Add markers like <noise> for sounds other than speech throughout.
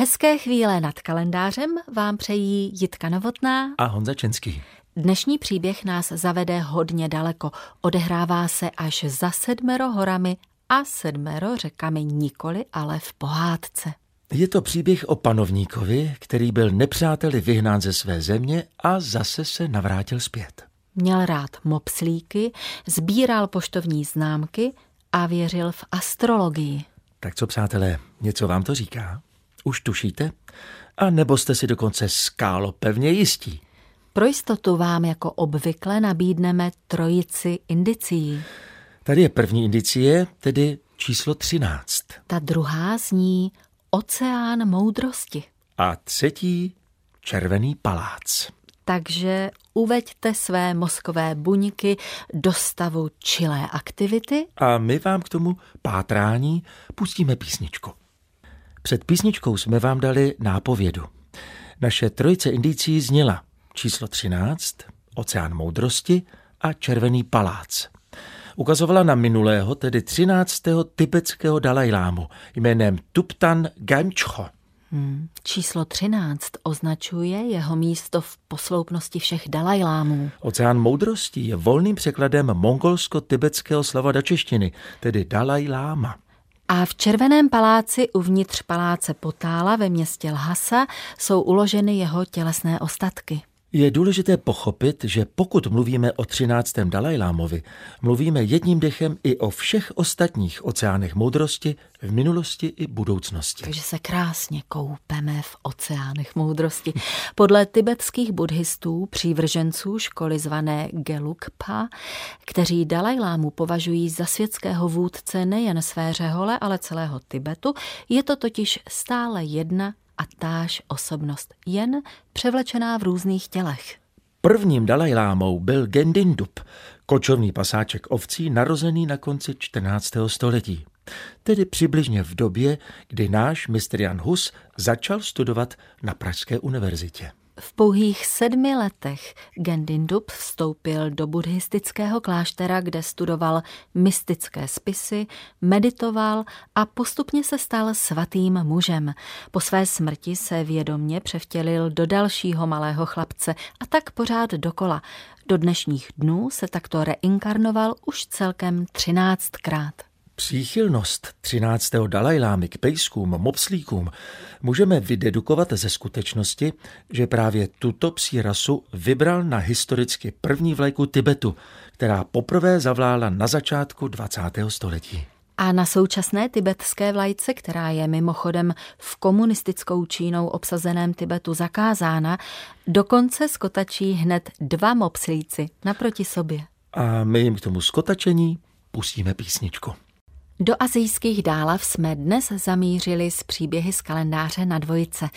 Hezké chvíle nad kalendářem vám přejí Jitka Novotná a Honza Čenský. Dnešní příběh nás zavede hodně daleko. Odehrává se až za sedmero horami a sedmero řekami nikoli, ale v pohádce. Je to příběh o panovníkovi, který byl nepřáteli vyhnán ze své země a zase se navrátil zpět. Měl rád mopslíky, sbíral poštovní známky a věřil v astrologii. Tak co, přátelé, něco vám to říká? Už tušíte? A nebo jste si dokonce skálo pevně jistí? Pro jistotu vám jako obvykle nabídneme trojici indicií. Tady je první indicie, tedy číslo 13. Ta druhá zní Oceán moudrosti. A třetí Červený palác. Takže uveďte své mozkové buňky do stavu čilé aktivity. A my vám k tomu pátrání pustíme písničku. Před písničkou jsme vám dali nápovědu. Naše trojice indicí zněla číslo 13, Oceán moudrosti a Červený palác. Ukazovala na minulého, tedy 13. tibetského Dalajlámu jménem Tuptan Gamcho. Hmm. Číslo 13 označuje jeho místo v posloupnosti všech Dalajlámů. Oceán moudrosti je volným překladem mongolsko-tibetského slova do češtiny, tedy Dalajláma. A v Červeném paláci uvnitř paláce Potála ve městě Lhasa jsou uloženy jeho tělesné ostatky. Je důležité pochopit, že pokud mluvíme o 13. Dalajlámovi, mluvíme jedním dechem i o všech ostatních oceánech moudrosti v minulosti i budoucnosti. Takže se krásně koupeme v oceánech moudrosti. Podle tibetských buddhistů, přívrženců školy zvané Gelugpa, kteří Dalajlámu považují za světského vůdce nejen své řehole, ale celého Tibetu, je to totiž stále jedna a táž osobnost, jen převlečená v různých tělech. Prvním Dalajlámou byl Gendindup, kočovný pasáček ovcí narozený na konci 14. století, tedy přibližně v době, kdy náš mistr Jan Hus začal studovat na Pražské univerzitě. V pouhých sedmi letech Gendindup vstoupil do buddhistického kláštera, kde studoval mystické spisy, meditoval a postupně se stal svatým mužem. Po své smrti se vědomně převtělil do dalšího malého chlapce a tak pořád dokola. Do dnešních dnů se takto reinkarnoval už celkem třináctkrát. Příchylnost 13. Dalajlámy k pejskům, mopslíkům můžeme vydedukovat ze skutečnosti, že právě tuto psí rasu vybral na historicky první vlajku Tibetu, která poprvé zavlála na začátku 20. století. A na současné tibetské vlajce, která je mimochodem v komunistickou Čínou obsazeném Tibetu zakázána, dokonce skotačí hned dva mopslíci naproti sobě. A my jim k tomu skotačení pustíme písničku. Do azijských dálav jsme dnes zamířili s příběhy z kalendáře na dvojice.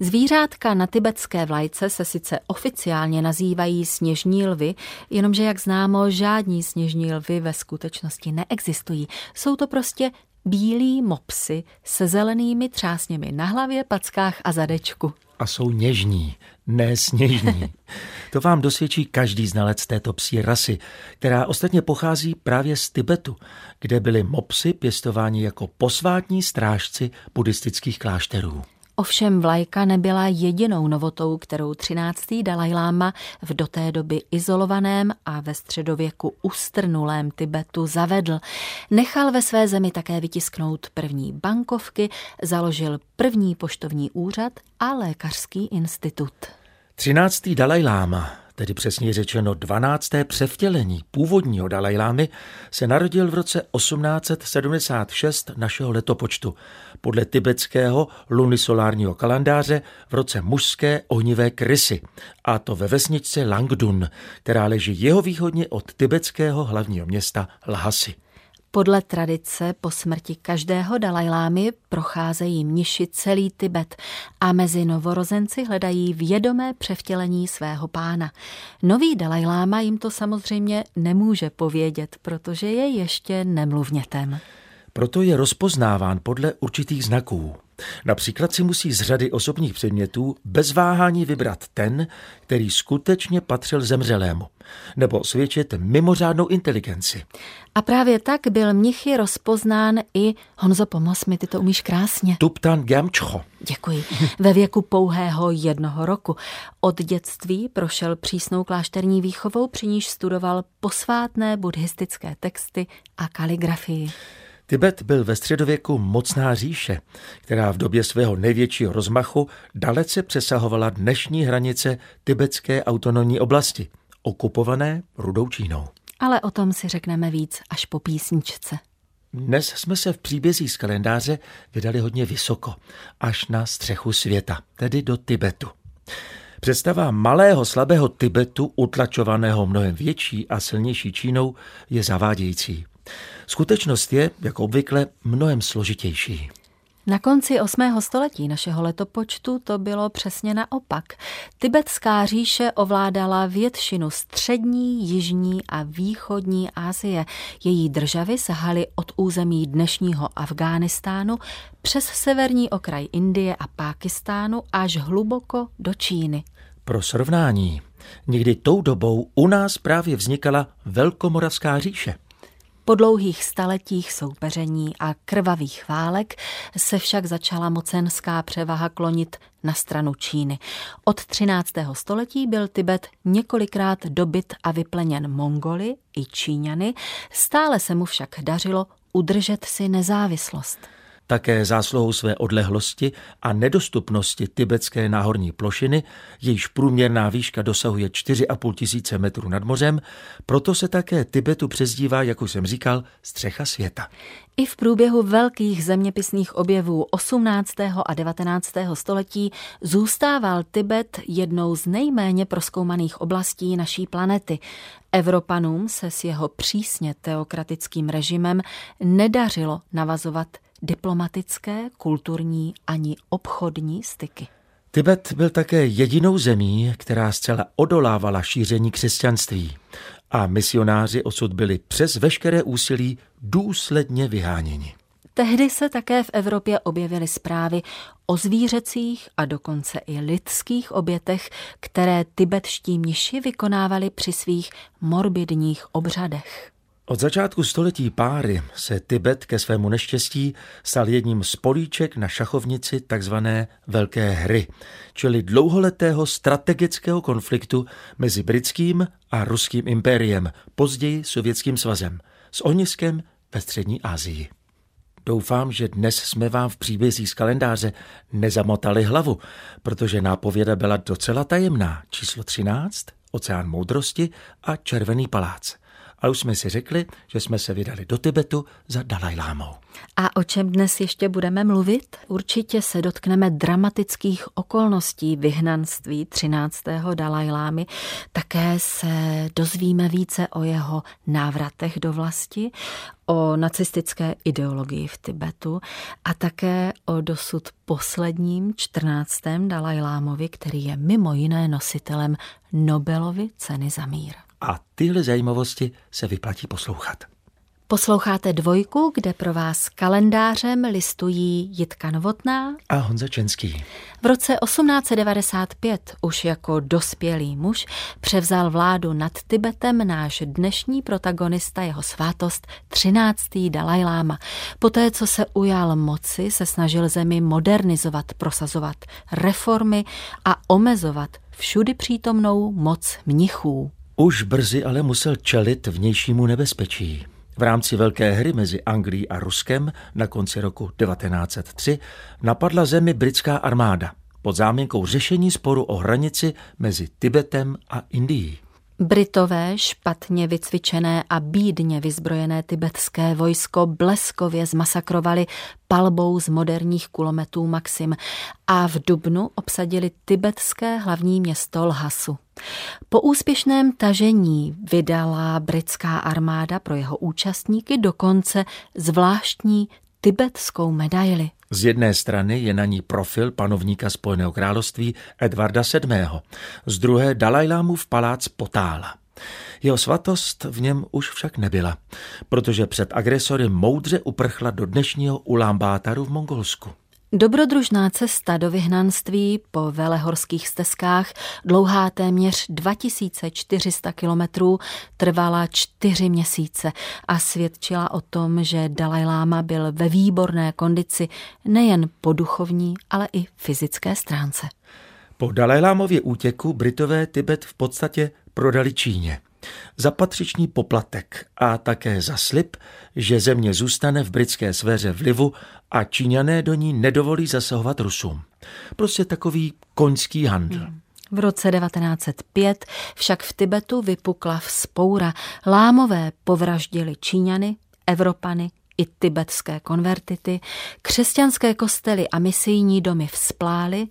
Zvířátka na tibetské vlajce se sice oficiálně nazývají sněžní lvy, jenomže jak známo, žádní sněžní lvy ve skutečnosti neexistují. Jsou to prostě bílí mopsy se zelenými třásněmi na hlavě, packách a zadečku. A jsou něžní, ne sněžní. <laughs> To vám dosvědčí každý znalec této psí rasy, která ostatně pochází právě z Tibetu, kde byly mopsy pěstováni jako posvátní strážci buddhistických klášterů. Ovšem vlajka nebyla jedinou novotou, kterou 13. Dalajláma v do té doby izolovaném a ve středověku ustrnulém Tibetu zavedl. Nechal ve své zemi také vytisknout první bankovky, založil první poštovní úřad a lékařský institut. 13. Dalajláma tedy přesně řečeno 12. převtělení původního Dalajlámy, se narodil v roce 1876 našeho letopočtu podle tibetského lunisolárního kalendáře v roce mužské ohnivé krysy, a to ve vesničce Langdun, která leží jeho východně od tibetského hlavního města Lhasy. Podle tradice po smrti každého Dalajlámy procházejí mniši celý Tibet a mezi novorozenci hledají vědomé převtělení svého pána. Nový Dalajláma jim to samozřejmě nemůže povědět, protože je ještě nemluvnětem. Proto je rozpoznáván podle určitých znaků. Například si musí z řady osobních předmětů bez váhání vybrat ten, který skutečně patřil zemřelému, nebo svědčit mimořádnou inteligenci. A právě tak byl mnichy rozpoznán i, Honzo, pomoz mi, ty to umíš krásně. Tuptan Gemčcho. Děkuji. Ve věku pouhého jednoho roku. Od dětství prošel přísnou klášterní výchovou, při níž studoval posvátné buddhistické texty a kaligrafii. Tibet byl ve středověku mocná říše, která v době svého největšího rozmachu dalece přesahovala dnešní hranice tibetské autonomní oblasti, okupované rudou Čínou. Ale o tom si řekneme víc až po písničce. Dnes jsme se v příbězích z kalendáře vydali hodně vysoko, až na střechu světa, tedy do Tibetu. Představa malého slabého Tibetu, utlačovaného mnohem větší a silnější Čínou, je zavádějící. Skutečnost je, jako obvykle, mnohem složitější. Na konci 8. století našeho letopočtu to bylo přesně naopak. Tibetská říše ovládala většinu střední, jižní a východní Asie. Její državy sahaly od území dnešního Afghánistánu přes severní okraj Indie a Pákistánu až hluboko do Číny. Pro srovnání, někdy tou dobou u nás právě vznikala Velkomoravská říše – po dlouhých staletích soupeření a krvavých válek se však začala mocenská převaha klonit na stranu Číny. Od 13. století byl Tibet několikrát dobyt a vypleněn Mongoly i Číňany, stále se mu však dařilo udržet si nezávislost. Také zásluhou své odlehlosti a nedostupnosti tibetské náhorní plošiny, jejíž průměrná výška dosahuje 4,5 tisíce metrů nad mořem, proto se také Tibetu přezdívá, jak už jsem říkal, střecha světa. I v průběhu velkých zeměpisných objevů 18. a 19. století zůstával Tibet jednou z nejméně proskoumaných oblastí naší planety. Evropanům se s jeho přísně teokratickým režimem nedařilo navazovat diplomatické, kulturní ani obchodní styky. Tibet byl také jedinou zemí, která zcela odolávala šíření křesťanství a misionáři osud byli přes veškeré úsilí důsledně vyháněni. Tehdy se také v Evropě objevily zprávy o zvířecích a dokonce i lidských obětech, které tibetští mniši vykonávali při svých morbidních obřadech. Od začátku století páry se Tibet ke svému neštěstí stal jedním z políček na šachovnici takzvané Velké hry, čili dlouholetého strategického konfliktu mezi britským a ruským impériem, později Sovětským svazem, s ohniskem ve střední Asii. Doufám, že dnes jsme vám v příbězích z kalendáře nezamotali hlavu, protože nápověda byla docela tajemná. Číslo 13, Oceán moudrosti a Červený palác ale už jsme si řekli, že jsme se vydali do Tibetu za Dalajlámou. A o čem dnes ještě budeme mluvit? Určitě se dotkneme dramatických okolností vyhnanství 13. Dalajlámy. Také se dozvíme více o jeho návratech do vlasti, o nacistické ideologii v Tibetu a také o dosud posledním 14. Dalajlámovi, který je mimo jiné nositelem Nobelovy ceny za mír a tyhle zajímavosti se vyplatí poslouchat. Posloucháte dvojku, kde pro vás kalendářem listují Jitka Novotná a Honza Čenský. V roce 1895 už jako dospělý muž převzal vládu nad Tibetem náš dnešní protagonista jeho svátost 13. Dalaj Lama. Poté, co se ujal moci, se snažil zemi modernizovat, prosazovat reformy a omezovat všudy přítomnou moc mnichů. Už brzy ale musel čelit vnějšímu nebezpečí. V rámci velké hry mezi Anglií a Ruskem na konci roku 1903 napadla zemi britská armáda pod záminkou řešení sporu o hranici mezi Tibetem a Indií. Britové špatně vycvičené a bídně vyzbrojené tibetské vojsko bleskově zmasakrovali palbou z moderních kulometů Maxim a v Dubnu obsadili tibetské hlavní město Lhasu. Po úspěšném tažení vydala britská armáda pro jeho účastníky dokonce zvláštní tibetskou medaili. Z jedné strany je na ní profil panovníka Spojeného království Edvarda VII. Z druhé Dalajlámův palác Potála. Jeho svatost v něm už však nebyla, protože před agresory moudře uprchla do dnešního Ulámbátaru v Mongolsku. Dobrodružná cesta do vyhnanství po velehorských stezkách, dlouhá téměř 2400 kilometrů, trvala čtyři měsíce a svědčila o tom, že Dalaj Lama byl ve výborné kondici nejen po duchovní, ale i fyzické stránce. Po Dalajlámově útěku Britové Tibet v podstatě prodali Číně za patřičný poplatek a také za slib, že země zůstane v britské sféře vlivu a Číňané do ní nedovolí zasahovat Rusům. Prostě takový koňský handl. Hmm. V roce 1905 však v Tibetu vypukla vzpoura. Lámové povraždili Číňany, Evropany i tibetské konvertity, křesťanské kostely a misijní domy vzplály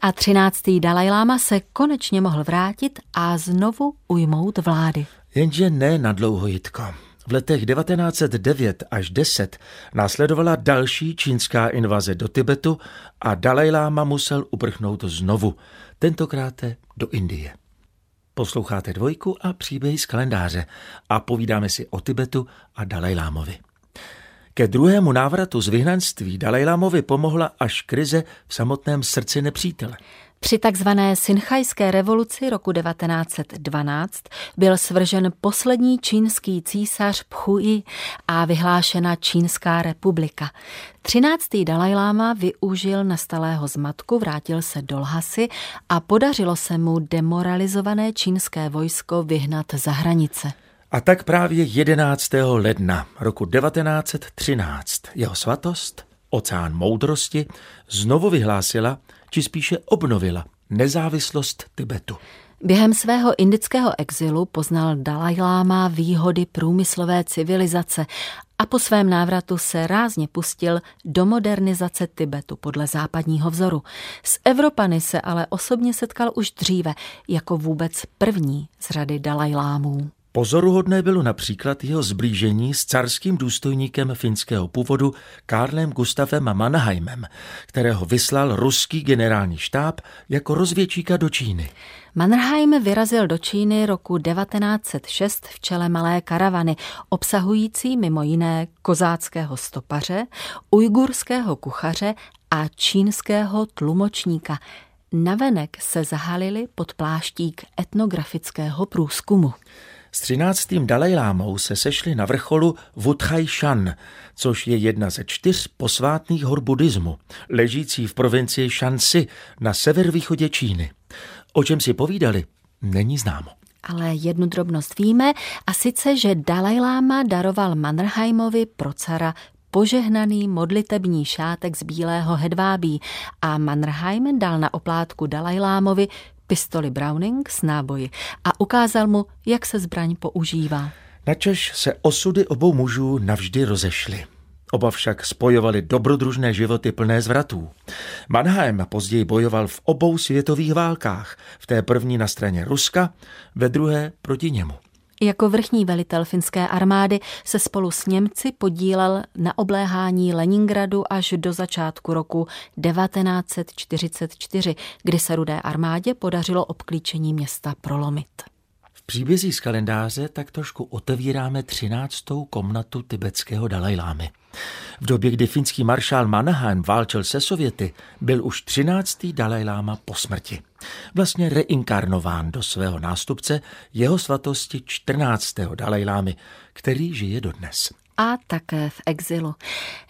a 13. Dalajláma se konečně mohl vrátit a znovu ujmout vlády. Jenže ne na dlouho, Jitko. V letech 1909 až 10 následovala další čínská invaze do Tibetu a Dalajláma musel uprchnout znovu, tentokrát do Indie. Posloucháte dvojku a příběhy z kalendáře a povídáme si o Tibetu a Dalajlámovi. Ke druhému návratu z vyhnanství Dalajlámovi pomohla až krize v samotném srdci nepřítele. Při takzvané Sinchajské revoluci roku 1912 byl svržen poslední čínský císař Pchui a vyhlášena Čínská republika. 13. Dalajláma využil nastalého zmatku, vrátil se do Lhasy a podařilo se mu demoralizované čínské vojsko vyhnat za hranice. A tak právě 11. ledna roku 1913 jeho svatost, oceán moudrosti, znovu vyhlásila, či spíše obnovila nezávislost Tibetu. Během svého indického exilu poznal Dalaj Lama výhody průmyslové civilizace a po svém návratu se rázně pustil do modernizace Tibetu podle západního vzoru. S Evropany se ale osobně setkal už dříve jako vůbec první z řady Dalajlámů. Pozoruhodné bylo například jeho zblížení s carským důstojníkem finského původu Karlem Gustavem Mannheimem, kterého vyslal ruský generální štáb jako rozvědčíka do Číny. Mannheim vyrazil do Číny roku 1906 v čele malé karavany, obsahující mimo jiné kozáckého stopaře, ujgurského kuchaře a čínského tlumočníka. Navenek se zahalili pod pláštík etnografického průzkumu. S třináctým Dalajlámou se sešli na vrcholu Wuthai Shan, což je jedna ze čtyř posvátných hor buddhismu, ležící v provincii Shanxi na severovýchodě Číny. O čem si povídali, není známo. Ale jednu drobnost víme, a sice, že Dalajláma daroval Mannerheimovi pro cara požehnaný modlitební šátek z bílého hedvábí a Mannerheim dal na oplátku Dalajlámovi pistoli Browning s náboji a ukázal mu, jak se zbraň používá. Načež se osudy obou mužů navždy rozešly. Oba však spojovali dobrodružné životy plné zvratů. Mannheim později bojoval v obou světových válkách, v té první na straně Ruska, ve druhé proti němu. Jako vrchní velitel finské armády se spolu s Němci podílel na obléhání Leningradu až do začátku roku 1944, kdy se rudé armádě podařilo obklíčení města prolomit. V příbězí z kalendáře tak trošku otevíráme 13. komnatu tibetského Dalajlámy. V době, kdy finský maršál Mannheim válčil se Sověty, byl už 13. Dalajláma po smrti. Vlastně reinkarnován do svého nástupce jeho svatosti 14. Dalajlámy, který žije dodnes a také v exilu.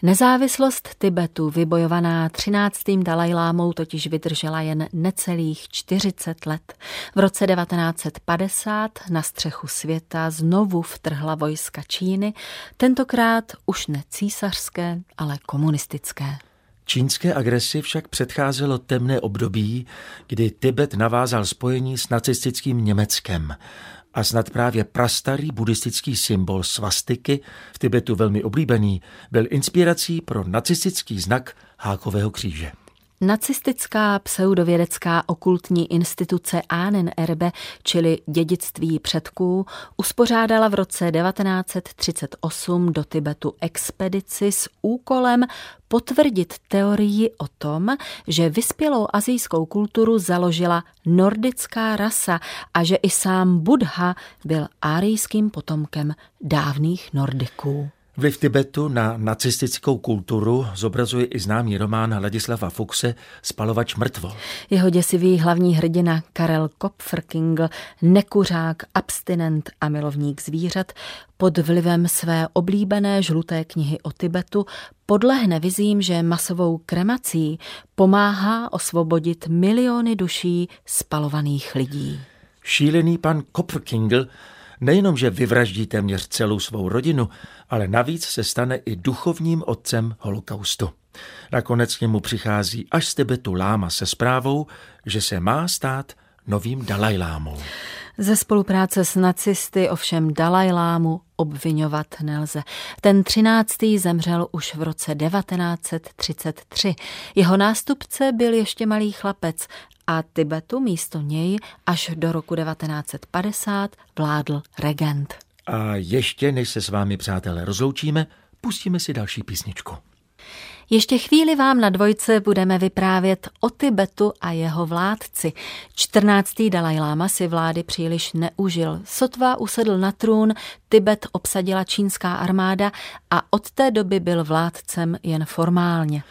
Nezávislost Tibetu, vybojovaná 13. Dalajlámou, totiž vydržela jen necelých 40 let. V roce 1950 na střechu světa znovu vtrhla vojska Číny, tentokrát už ne císařské, ale komunistické. Čínské agresi však předcházelo temné období, kdy Tibet navázal spojení s nacistickým Německem a snad právě prastarý buddhistický symbol svastiky, v Tibetu velmi oblíbený, byl inspirací pro nacistický znak hákového kříže. Nacistická pseudovědecká okultní instituce Erbe, čili dědictví předků, uspořádala v roce 1938 do Tibetu expedici s úkolem potvrdit teorii o tom, že vyspělou azijskou kulturu založila nordická rasa a že i sám Buddha byl árijským potomkem dávných Nordiků. Vliv Tibetu na nacistickou kulturu zobrazuje i známý román Ladislava Fuchse Spalovač mrtvo. Jeho děsivý hlavní hrdina Karel Kopferkingl, nekuřák, abstinent a milovník zvířat, pod vlivem své oblíbené žluté knihy o Tibetu podlehne vizím, že masovou kremací pomáhá osvobodit miliony duší spalovaných lidí. Šílený pan Kopferkingl Nejenom, že vyvraždí téměř celou svou rodinu, ale navíc se stane i duchovním otcem holokaustu. Nakonec k němu přichází až z Tibetu láma se zprávou, že se má stát novým Dalajlámou. Ze spolupráce s nacisty ovšem Dalajlámu obvinovat nelze. Ten třináctý zemřel už v roce 1933. Jeho nástupce byl ještě malý chlapec a Tibetu místo něj až do roku 1950 vládl regent. A ještě než se s vámi, přátelé, rozloučíme, pustíme si další písničku. Ještě chvíli vám na dvojce budeme vyprávět o Tibetu a jeho vládci. 14. Dalaj Lama si vlády příliš neužil. Sotva usedl na trůn, Tibet obsadila čínská armáda a od té doby byl vládcem jen formálně.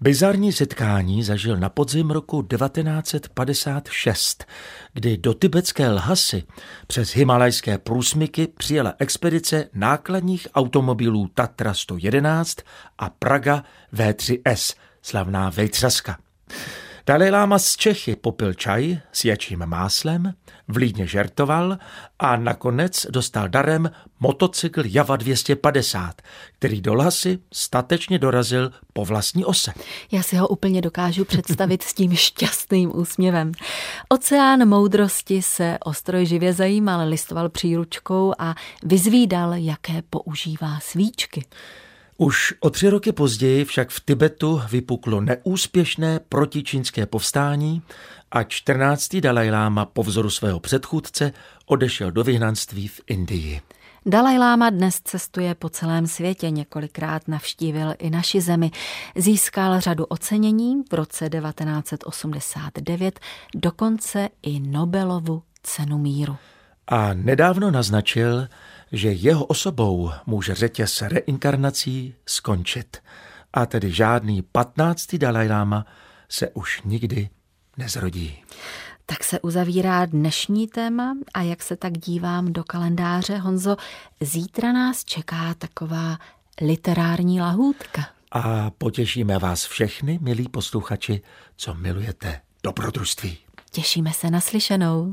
Bizarní setkání zažil na podzim roku 1956, kdy do tibetské Lhasy přes himalajské průsmyky přijela expedice nákladních automobilů Tatra 111 a Praga V3S, slavná Vejtřaska. Dalaj Lama z Čechy popil čaj s jačím máslem, vlídně žertoval a nakonec dostal darem motocykl Java 250, který do lasy statečně dorazil po vlastní ose. Já si ho úplně dokážu představit s tím šťastným úsměvem. Oceán moudrosti se o stroj živě zajímal, listoval příručkou a vyzvídal, jaké používá svíčky. Už o tři roky později však v Tibetu vypuklo neúspěšné protičínské povstání a 14. Dalajláma po vzoru svého předchůdce odešel do vyhnanství v Indii. Dalaj Lama dnes cestuje po celém světě, několikrát navštívil i naši zemi. Získal řadu ocenění v roce 1989, dokonce i Nobelovu cenu míru. A nedávno naznačil, že jeho osobou může řetěz reinkarnací skončit. A tedy žádný patnáctý Dalajláma se už nikdy nezrodí. Tak se uzavírá dnešní téma a jak se tak dívám do kalendáře, Honzo, zítra nás čeká taková literární lahůdka. A potěšíme vás všechny, milí posluchači, co milujete dobrodružství. Těšíme se na slyšenou.